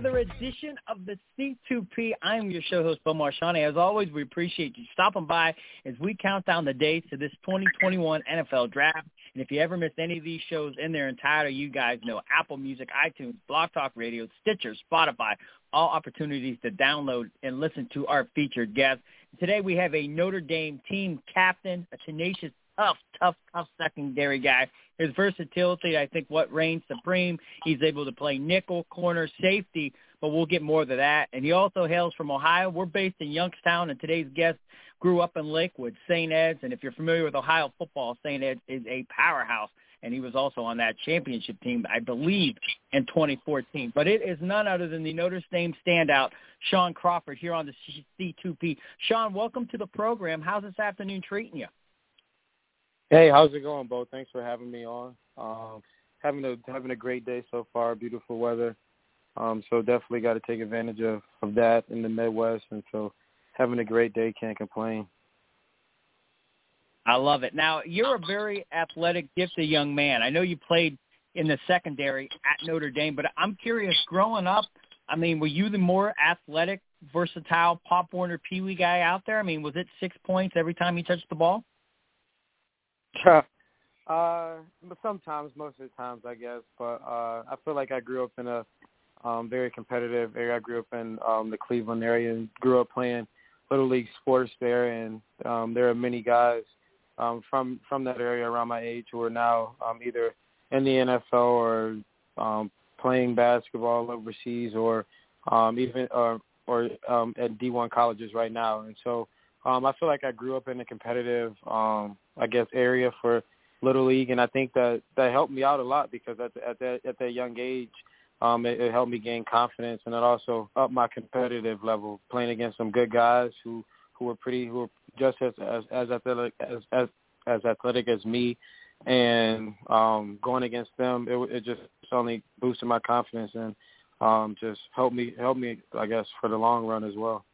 Another edition of the C2P. I'm your show host, Bo Marchionte. As always, we appreciate you stopping by as we count down the days to this 2021 NFL Draft. And if you ever missed any of these shows in their entirety, you guys know Apple Music, iTunes, Blog Talk Radio, Stitcher, Spotify, all opportunities to download and listen to our featured guests. Today we have a Notre Dame team captain, a tenacious, tough, tough, tough secondary guy. His versatility, I think, what reigns supreme. He's able to play nickel, corner, safety, but we'll get more to that. And he also hails from Ohio. We're based in Youngstown, and today's guest grew up in Lakewood, St. Ed's. And if you're familiar with Ohio football, St. Ed's is a powerhouse. And he was also on that championship team, I believe, in 2014. But it is none other than the Notre Dame standout, Shaun Crawford, here on the C2P. Shaun, welcome to the program. How's this afternoon treating you? Hey, how's it going, Bo? Thanks for having me on. Um, having a having a great day so far. Beautiful weather. Um, so definitely got to take advantage of of that in the Midwest, and so having a great day. Can't complain. I love it. Now you're a very athletic, gifted young man. I know you played in the secondary at Notre Dame, but I'm curious. Growing up, I mean, were you the more athletic, versatile Pop Warner Pee Wee guy out there? I mean, was it six points every time you touched the ball? uh, but sometimes, most of the times, I guess. But uh, I feel like I grew up in a um, very competitive area. I grew up in um, the Cleveland area and grew up playing little league sports there. And um, there are many guys um, from from that area around my age who are now um, either in the NFL or um, playing basketball overseas, or um, even or or um, at D1 colleges right now. And so um, I feel like I grew up in a competitive, um, I guess, area for little league, and I think that that helped me out a lot because at at that at that young age, um, it, it helped me gain confidence, and it also upped my competitive level, playing against some good guys who who were pretty who were just as as, as athletic as, as as athletic as me, and um, going against them, it, it just only boosted my confidence and um, just helped me helped me, I guess, for the long run as well.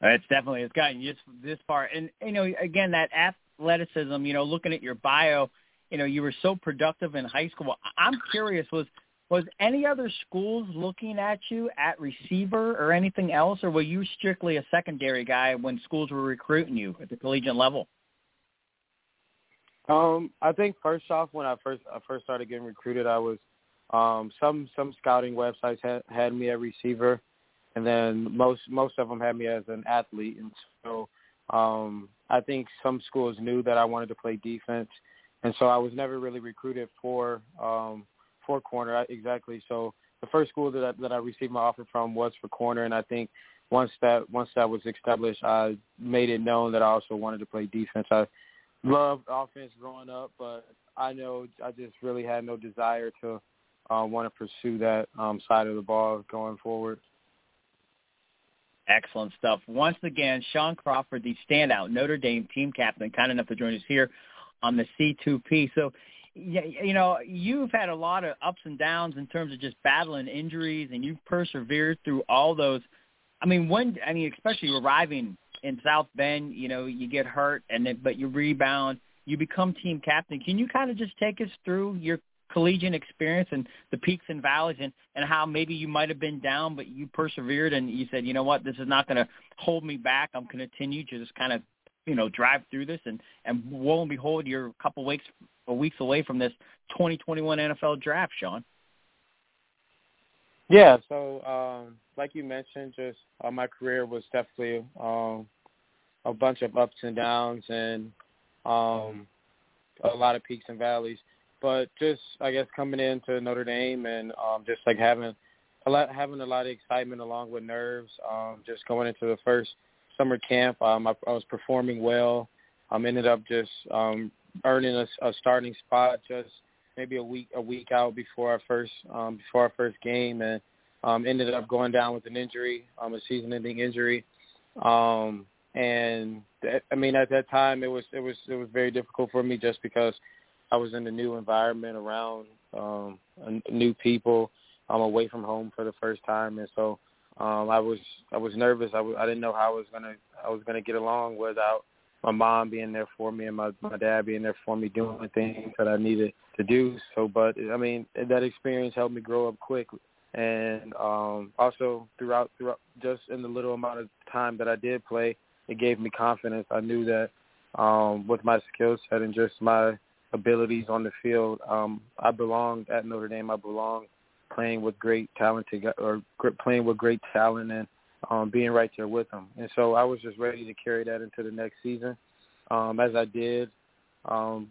It's definitely it's gotten just this far, and you know, again, that athleticism. You know, looking at your bio, you know, you were so productive in high school. I'm curious, was was any other schools looking at you at receiver or anything else, or were you strictly a secondary guy when schools were recruiting you at the collegiate level? Um, I think first off, when I first I first started getting recruited, I was um, some some scouting websites had, had me at receiver and then most most of them had me as an athlete, and so um, I think some schools knew that I wanted to play defense, and so I was never really recruited for um, for corner exactly. So the first school that I, that I received my offer from was for corner, and I think once that once that was established, I made it known that I also wanted to play defense. I loved offense growing up, but I know I just really had no desire to uh, want to pursue that um, side of the ball going forward. Excellent stuff. Once again, Shaun Crawford, the standout Notre Dame team captain, kind enough to join us here on the C2P. So, you know, you've had a lot of ups and downs in terms of just battling injuries, and you've persevered through all those. I mean, when I mean, especially arriving in South Bend, you know, you get hurt, and then but you rebound, you become team captain. Can you kind of just take us through your collegiate experience and the peaks and valleys and, and how maybe you might have been down, but you persevered and you said, you know what, this is not going to hold me back. I'm going to continue to just kind of, you know, drive through this. And, and lo and behold, you're a couple weeks or weeks away from this 2021 NFL draft, Shaun. Yeah, so um, like you mentioned, just uh, my career was definitely um, a bunch of ups and downs and um, a lot of peaks and valleys but just I guess coming into Notre Dame and um, just like having a lot having a lot of excitement along with nerves. Um, just going into the first summer camp, um, I, I was performing well. Um, ended up just um, earning a, a starting spot just maybe a week a week out before our first um, before our first game, and um, ended up going down with an injury, um, a season-ending injury. Um, and I mean, at that time, it was it was it was very difficult for me just because I was in a new environment around um, new people. I'm away from home for the first time, and so um, I was I was nervous. I w- I didn't know how I was gonna I was gonna get along without my mom being there for me and my my dad being there for me doing the things that I needed to do. So, but I mean, that experience helped me grow up quick, and um, also throughout throughout just in the little amount of time that I did play, it gave me confidence. I knew that um, with my skill set and just my abilities on the field, um, I belonged at Notre Dame. I belonged playing with great talented or playing with great talent and um, being right there with them. And so I was just ready to carry that into the next season. Um, as I did, um,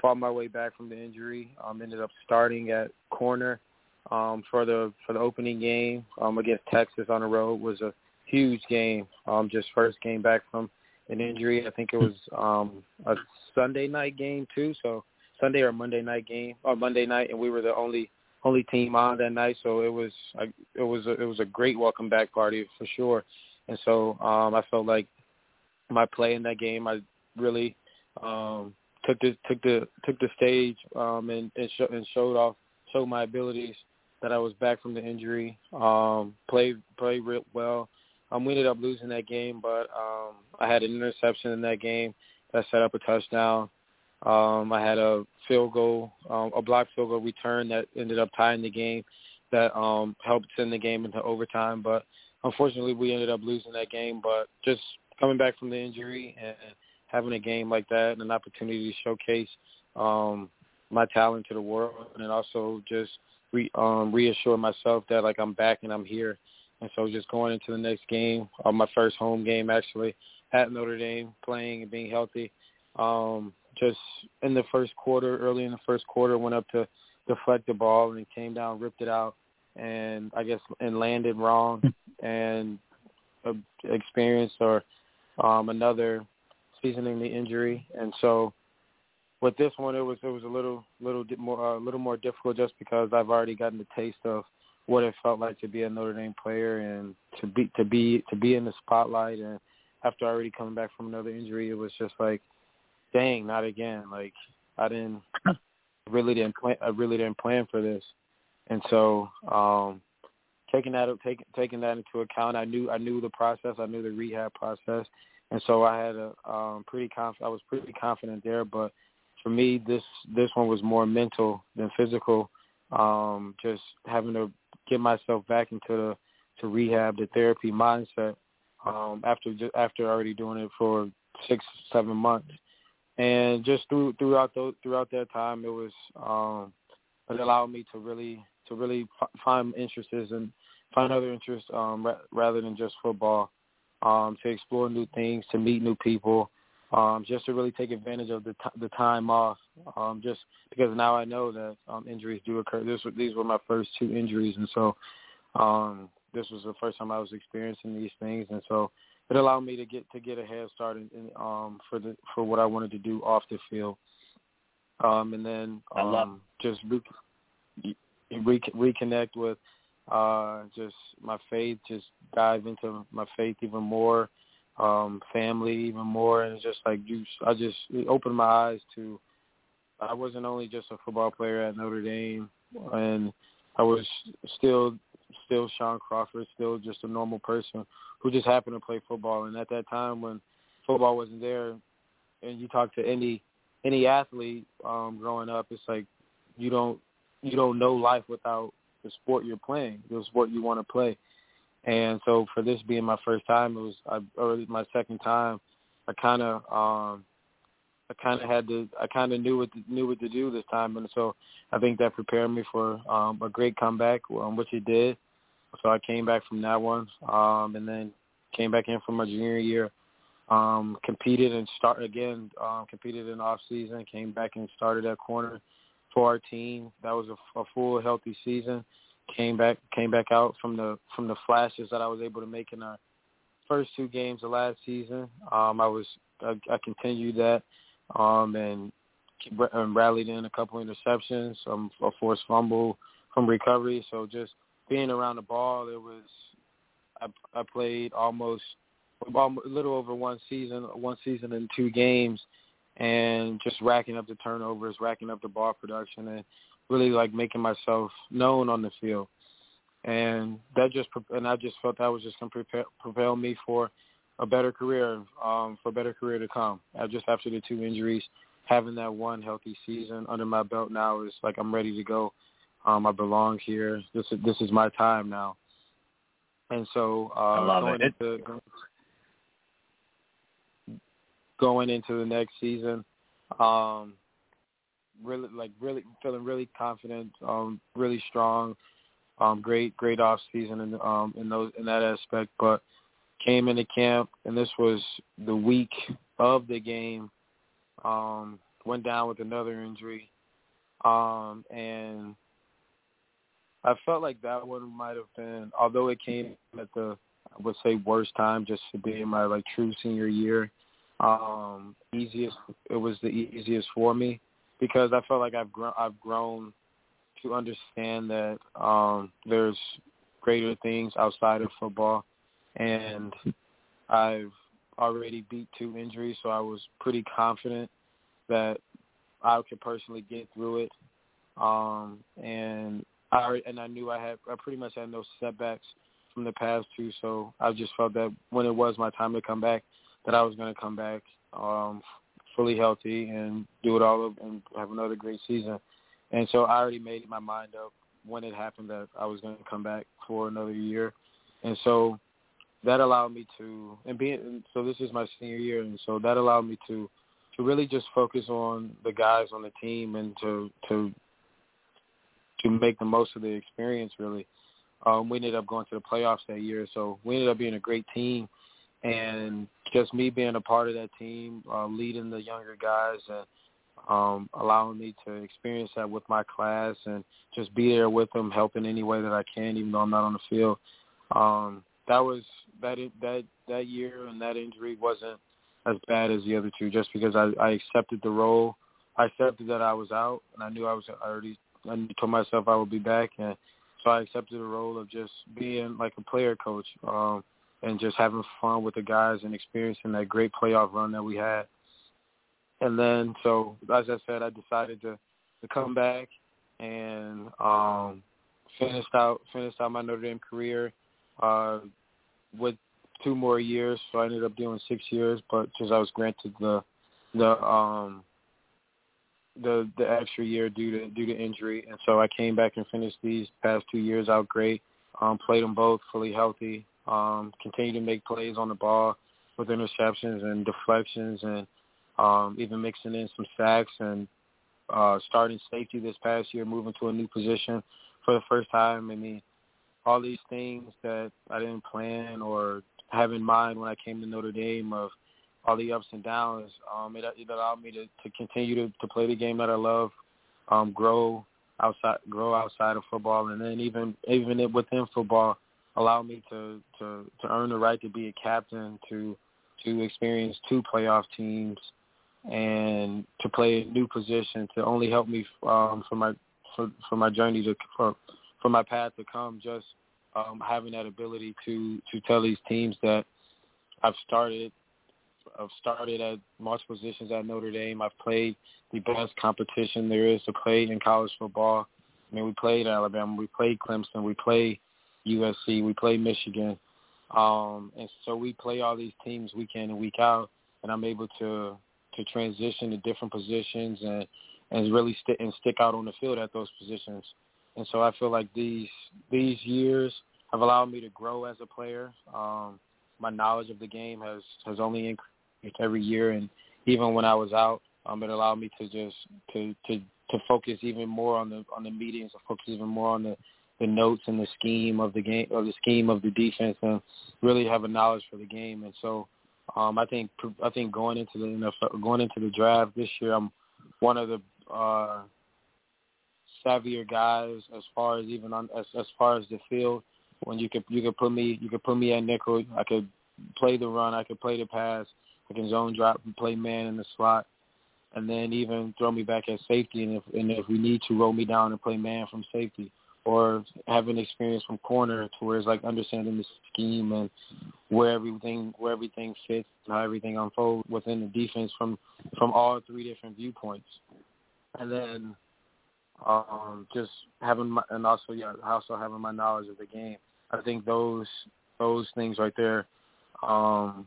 fought my way back from the injury. Um, ended up starting at corner um, for the for the opening game um, against Texas on the road. Was a huge game. Um, just first game back from an injury. I think it was um, a Sunday night game too. So Sunday or Monday night game or Monday night, and we were the only only team on that night. So it was it was a, it was a great welcome back party for sure. And so um, I felt like my play in that game, I really um, took the took the took the stage um, and and, show, and showed off showed my abilities that I was back from the injury. Um, played played real well. Um, we ended up losing that game, but um, I had an interception in that game that set up a touchdown. Um, I had a field goal, um, a blocked field goal return that ended up tying the game, that um, helped send the game into overtime. But unfortunately, we ended up losing that game. But just coming back from the injury and having a game like that and an opportunity to showcase um, my talent to the world, and also just re, um, reassure myself that like I'm back and I'm here. And so just going into the next game, uh, my first home game actually at Notre Dame, playing and being healthy. Um, just in the first quarter, early in the first quarter, went up to deflect the ball and came down, ripped it out, and I guess and landed wrong. And uh, experienced or um, another seasoning the injury, and so with this one it was it was a little little more a uh, little more difficult just because I've already gotten the taste of what it felt like to be a Notre Dame player and to be to be to be in the spotlight and after already coming back from another injury it was just like dang not again like I didn't really didn't plan I really didn't plan for this and so um taking that taking taking that into account I knew I knew the process I knew the rehab process and so I had a um, pretty conf- I was pretty confident there. But for me, this this one was more mental than physical. Um, just having to get myself back into the to rehab, the therapy mindset um, after after already doing it for six seven months, and just through throughout those, throughout that time, it was um, it allowed me to really to really find interests and find other interests um, ra- rather than just football um, to explore new things, to meet new people, um, just to really take advantage of the t- the time off. Um, just because now I know that um, injuries do occur. This these were my first two injuries, and so um, this was the first time I was experiencing these things, and so it allowed me to get to get a head start in, in, um, for the for what I wanted to do off the field. Um, and then um, just re- re- reconnect with uh, just my faith, just dive into my faith even more, um, family even more, and just like you, I just opened my eyes to. I wasn't only just a football player at Notre Dame, and I was still still Shaun Crawford, still just a normal person who just happened to play football. And at that time when football wasn't there, and you talk to any any athlete um, growing up, it's like you don't you don't know life without the sport you're playing, the sport you want to play. And so for this being my first time, it was I, or my second time. I kind of um, I kind of had to I kind of knew what to, knew what to do this time, and so I think that prepared me for um, a great comeback, um, which it did. So I came back from that one, um, and then came back in for my junior year. Um, competed and start again. Um, competed in off season. Came back and started at corner for our team. That was a, a full healthy season. Came back came back out from the from the flashes that I was able to make in our first two games of last season. Um, I was I, I continued that um, and, and rallied in a couple interceptions, um, a forced fumble from recovery. So just being around the ball, it was I, I played almost a little over one season, one season and two games, and just racking up the turnovers, racking up the ball production, and really like making myself known on the field. And that just and I just felt that was just going to prepare, propel me for a better career, um, for a better career to come. Just after the two injuries, having that one healthy season under my belt now is like I'm ready to go. Um, I belong here. This is this is my time now. And so uh, I love going it. into going into the next season, um, really like really feeling really confident, um, really strong, um, great great off season in um in those in that aspect. But came into camp and this was the week of the game. Um, went down with another injury. Um, and I felt like that one might have been although it came at the I would say worst time just to be in my like true senior year. Um, easiest it was the easiest for me because I felt like I've grown I've grown to understand that um, there's greater things outside of football, and I've already beat two injuries, so I was pretty confident that I could personally get through it. Um, and I and I knew I had I pretty much had no setbacks from the past two, so I just felt that when it was my time to come back, that I was going to come back um, fully healthy and do it all and have another great season. And so I already made my mind up when it happened that I was going to come back for another year. And so that allowed me to and being so this is my senior year and so that allowed me to to really just focus on the guys on the team and to to to make the most of the experience really. Um we ended up going to the playoffs that year so we ended up being a great team and just me being a part of that team, uh, leading the younger guys and um, allowing me to experience that with my class and just be there with them, helping any way that I can, even though I'm not on the field. Um, that was that that that year and that injury wasn't as bad as the other two, just because I, I accepted the role. I accepted that I was out, and I knew I was I already. I told myself I would be back, and so I accepted the role of just being like a player coach. Um, and just having fun with the guys and experiencing that great playoff run that we had. And then, so as I said, I decided to to come back and um, finished out finished out my Notre Dame career uh, with two more years. So I ended up doing six years, but just I was granted the the um, the the extra year due to due to injury, and so I came back and finished these past two years out great. Um, played them both fully healthy, um, continue to make plays on the ball with interceptions and deflections and um, even mixing in some sacks and uh, starting safety this past year, moving to a new position for the first time. I mean, all these things that I didn't plan or have in mind when I came to Notre Dame of all the ups and downs, um, it, it allowed me to, to continue to, to play the game that I love, um, grow outside, grow outside of football, and then even even within football, allow me to, to, to earn the right to be a captain, to to experience two playoff teams, and to play a new position to only help me um, for my for, for my journey to for, for my path to come. Just um, having that ability to to tell these teams that I've started I've started at multiple positions at Notre Dame. I've played the best competition there is to play in college football. I mean, we played Alabama, we played Clemson, we played USC, we play Michigan, um, and so we play all these teams week in and week out, and I'm able to to transition to different positions and and really stick and stick out on the field at those positions. And so I feel like these these years have allowed me to grow as a player. Um, my knowledge of the game has has only increased every year, and even when I was out, um, it allowed me to just to to to focus even more on the on the meetings, to focus even more on the the notes and the scheme of the game or the scheme of the defense and really have a knowledge for the game. And so um, I think I think going into the NFL, going into the draft this year, I'm one of the uh, savvier guys as far as even on as as far as the field. When you could you could put me you could put me at nickel, I could play the run, I could play the pass, I can zone drop and play man in the slot, and then even throw me back at safety. And if and if we need to roll me down and play man from safety, or having experience from corner to where it's like understanding the scheme and where everything where everything fits and how everything unfolds within the defense from from all three different viewpoints. And then um just having my and also yeah also having my knowledge of the game. I think those those things right there um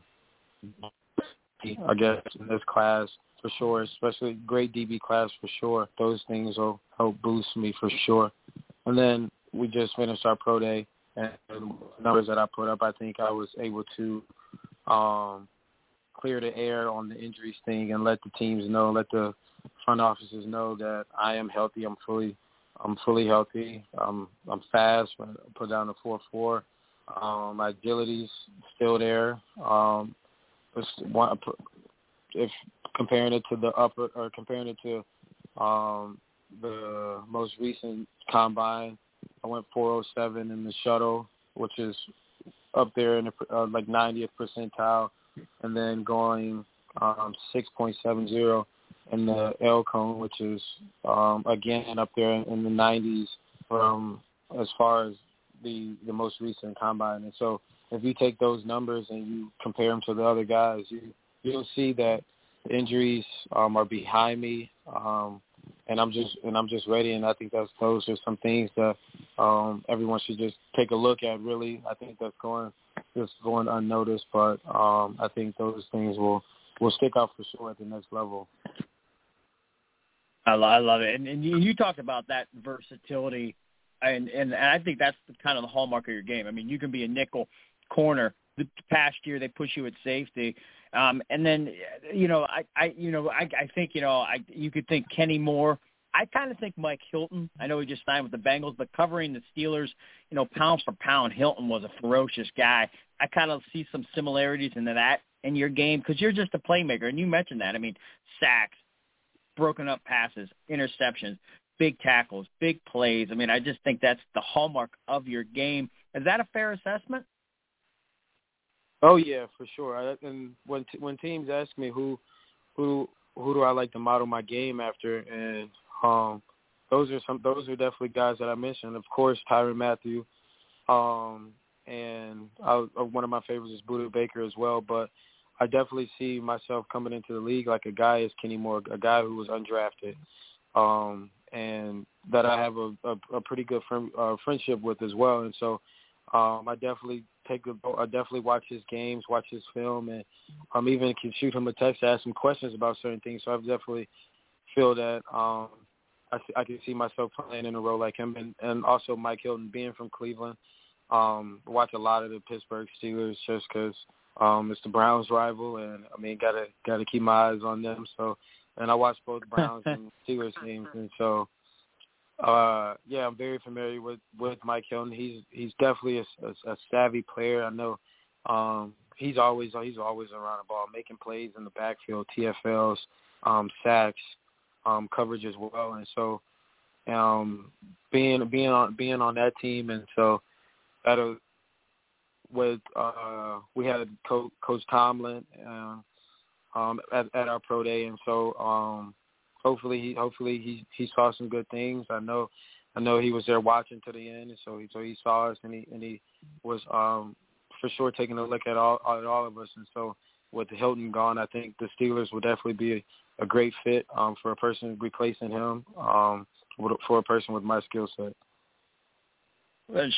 I guess in this class for sure, especially great DB class for sure. Those things will help boost me for sure. And then we just finished our pro day, and the numbers that I put up, I think I was able to um, clear the air on the injuries thing and let the teams know, let the front offices know that I am healthy. I'm fully, I'm fully healthy. I'm, I'm fast. I put down the four four. Um, my agility's still there. Um, if comparing it to the upper or comparing it to um, the most recent combine. I went 407 in the shuttle, which is up there in the uh, like 90th percentile, and then going um, 6.70 in the L cone, which is um, again up there in the 90s from as far as the the most recent combine. And so, if you take those numbers and you compare them to the other guys, you you'll see that injuries um, are behind me. Um, and I'm just and I'm just ready. And I think that's those are some things that um, everyone should just take a look at. Really, I think that's going just going unnoticed, but um, I think those things will will stick out for sure at the next level. I, I love it, and, and you, talked about that versatility, and, and and I think that's the, kind of the hallmark of your game. I mean, you can be a nickel corner. The past year they push you at safety. Um, and then, you know, I, I, you know, I, I think, you know, I, you could think Kenny Moore. I kind of think Mike Hilton. I know he just signed with the Bengals, but covering the Steelers, you know, pound for pound, Hilton was a ferocious guy. I kind of see some similarities into that in your game because you're just a playmaker, and you mentioned that. I mean, sacks, broken up passes, interceptions, big tackles, big plays. I mean, I just think that's the hallmark of your game. Is that a fair assessment? Oh yeah, for sure. I, and when t- when teams ask me who who who do I like to model my game after, and um, those are some those are definitely guys that I mentioned. Of course, Tyrann Mathieu, um, and I, uh, one of my favorites is Budda Baker as well. But I definitely see myself coming into the league like a guy is Kenny Moore, a guy who was undrafted, um, and that I have a, a, a pretty good friend, uh, friendship with as well. And so um, I definitely take a, I definitely watch his games, watch his film, and um, even can shoot him a text, to ask him questions about certain things. So I definitely feel that um, I, I can see myself playing in a role like him, and, and also Mike Hilton being from Cleveland. Um, watch a lot of the Pittsburgh Steelers just because um, it's the Browns' rival, and I mean, gotta gotta keep my eyes on them. So, and I watch both Browns and Steelers games, and so uh, yeah, I'm very familiar with with Mike Hilton. He's he's definitely a, a, a savvy player. I know um, he's always he's always around the ball, making plays in the backfield, TFLs, um, sacks, um, coverage as well. And so, um, being being on being on that team, and so that uh, with uh, we had Coach, Coach Tomlin uh, um, at, at our pro day, and so um, hopefully he hopefully he he saw some good things. I know I know he was there watching to the end, and so he so he saw us and he and he was um for sure taking a look at all at all of us. And so with Hilton gone, I think the Steelers will definitely be a, a great fit um for a person replacing him um for a person with my skill set.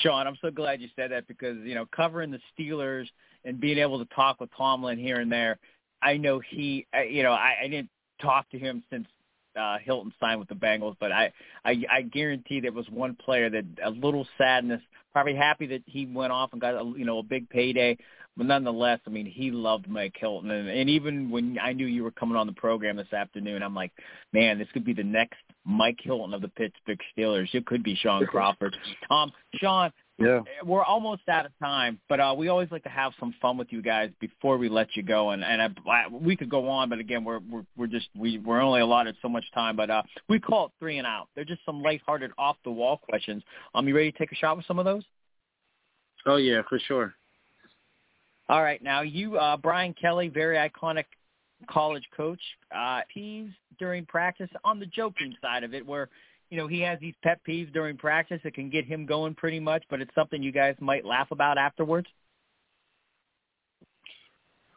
Shaun, I'm so glad you said that because you know covering the Steelers and being able to talk with Tomlin here and there, I know he, you know, I, I didn't talk to him since uh, Hilton signed with the Bengals, but I, I I guarantee there was one player that a little sadness, probably happy that he went off and got a, you know a big payday, but nonetheless, I mean he loved Mike Hilton, and, and even when I knew you were coming on the program this afternoon, I'm like, man, this could be the next Mike Hilton of the Pittsburgh Steelers. It could be Shaun Crawford. Um, Shaun, yeah. we're almost out of time, but uh, we always like to have some fun with you guys before we let you go. And and I, I, we could go on, but again, we're we're we're just we we're only allotted so much time. But uh, we call it three and out. They're just some lighthearted, off the wall questions. Um, you ready to take a shot with some of those? Oh yeah, for sure. All right, now you, uh, Brian Kelly, very iconic college coach. Uh, peeves during practice on the joking side of it, where you know, he has these pet peeves during practice that can get him going pretty much, but it's something you guys might laugh about afterwards.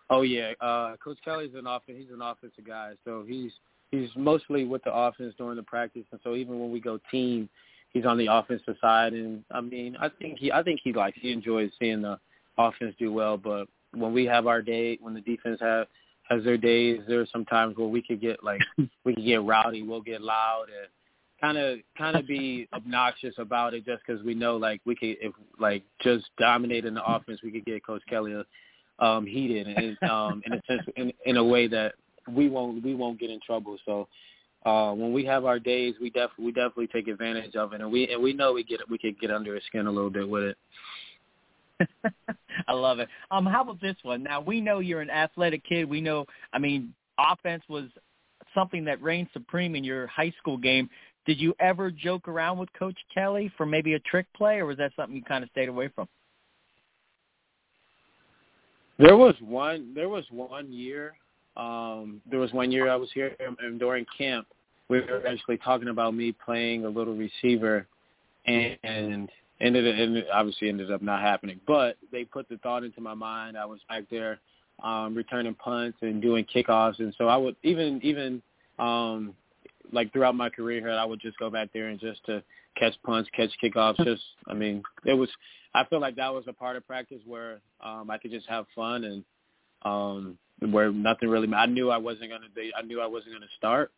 Oh yeah, uh, Coach Kelly's an offense. He's an offensive guy, so he's he's mostly with the offense during the practice, and so even when we go team, he's on the offensive side. And I mean, I think he I think he likes he enjoys seeing the offense do well. But when we have our day, when the defense have has their days, there's some times where we could get like we could get rowdy, we'll get loud, and kind of kind of be obnoxious about it just because we know like we could if like just dominating the offense we could get Coach Kelly um heated and um in a sense in in a way that we won't we won't get in trouble so uh when we have our days we definitely we definitely take advantage of it and we and we know we get we could get under his skin a little bit with it I love it. Um, how about this one? Now we know you're an athletic kid. We know, I mean, offense was something that reigned supreme in your high school game. Did you ever joke around with Coach Kelly for maybe a trick play, or was that something you kind of stayed away from? There was one. There was one year. Um, there was one year I was here, and during camp, we were actually talking about me playing a little receiver, and, and ended and obviously ended up not happening. But they put the thought into my mind. I was back there um, returning punts and doing kickoffs, and so I would even even um, like throughout my career here, I would just go back there and just to catch punts, catch kickoffs. Just, I mean, it was. I feel like that was a part of practice where um, I could just have fun and um, where nothing really. I knew I wasn't gonna. Be, I knew I wasn't gonna start,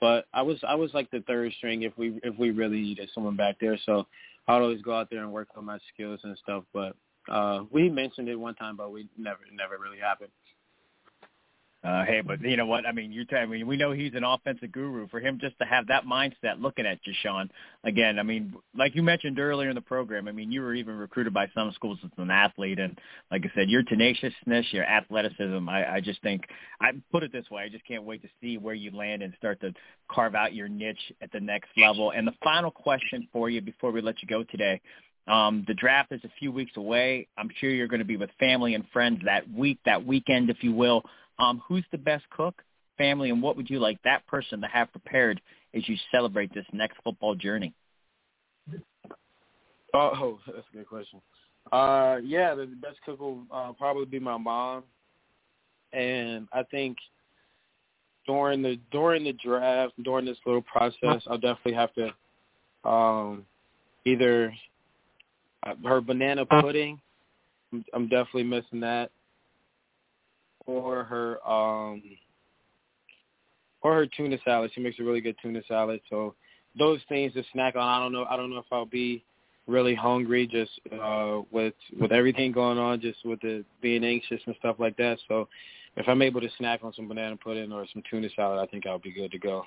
but I was. I was like the third string if we if we really needed someone back there. So I'd always go out there and work on my skills and stuff. But uh, we mentioned it one time, but we never never really happened. Uh, hey, but you know what? I mean, you're telling me we know he's an offensive guru. For him just to have that mindset, looking at you, Shaun, again, I mean, like you mentioned earlier in the program, I mean, you were even recruited by some schools as an athlete, and like I said, your tenaciousness, your athleticism, I, I just think, I put it this way, I just can't wait to see where you land and start to carve out your niche at the next level. And the final question for you before we let you go today. Um, the draft is a few weeks away. I'm sure you're going to be with family and friends that week, that weekend, if you will. Um, who's the best cook, family, and what would you like that person to have prepared as you celebrate this next football journey? Oh, that's a good question. Uh, yeah, the best cook will uh, probably be my mom, and I think during the during the draft, during this little process, I'll definitely have to um, either uh, her banana pudding. I'm, I'm definitely missing that or her um or her tuna salad. She makes a really good tuna salad. So those things to snack on. I don't know. I don't know if I'll be really hungry just uh with with everything going on, just with the being anxious and stuff like that. So if I'm able to snack on some banana pudding or some tuna salad, I think I'll be good to go.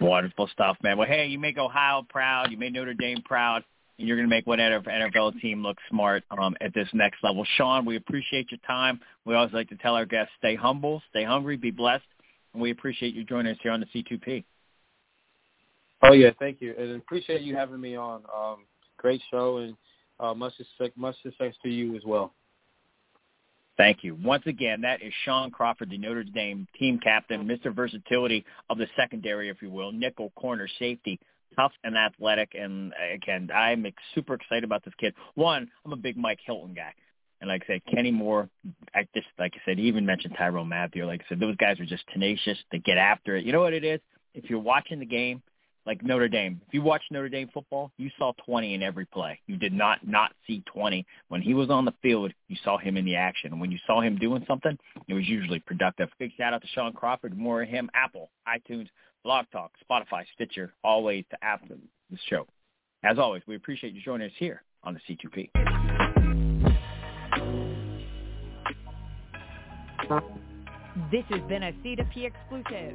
Wonderful stuff, man. Well, hey, you make Ohio proud. You made Notre Dame proud you're going to make whatever NFL team look smart um, at this next level. Shaun, we appreciate your time. We always like to tell our guests, stay humble, stay hungry, be blessed, and we appreciate you joining us here on the C2P. Oh yeah, thank you, and appreciate you having me on. Um, great show, and uh, much success, much success to you as well. Thank you. Once again, that is Shaun Crawford, the Notre Dame team captain, Mr. Versatility of the secondary, if you will, nickel, corner, safety, tough and athletic. And again, I'm super excited about this kid. One, I'm a big Mike Hilton guy. And like I said, Kenny Moore, I just like I said, even mentioned Tyrann Mathieu. Like I said, those guys are just tenacious. They get after it. You know what it is? If you're watching the game, like Notre Dame, if you watch Notre Dame football, you saw 20 in every play. You did not not see 20 when he was on the field. You saw him in the action, and when you saw him doing something, it was usually productive. Big shout out to Shaun Crawford. More of him. Apple, iTunes, Blog Talk, Spotify, Stitcher, all ways to after the show. As always, we appreciate you joining us here on the C2P. This has been a C2P exclusive.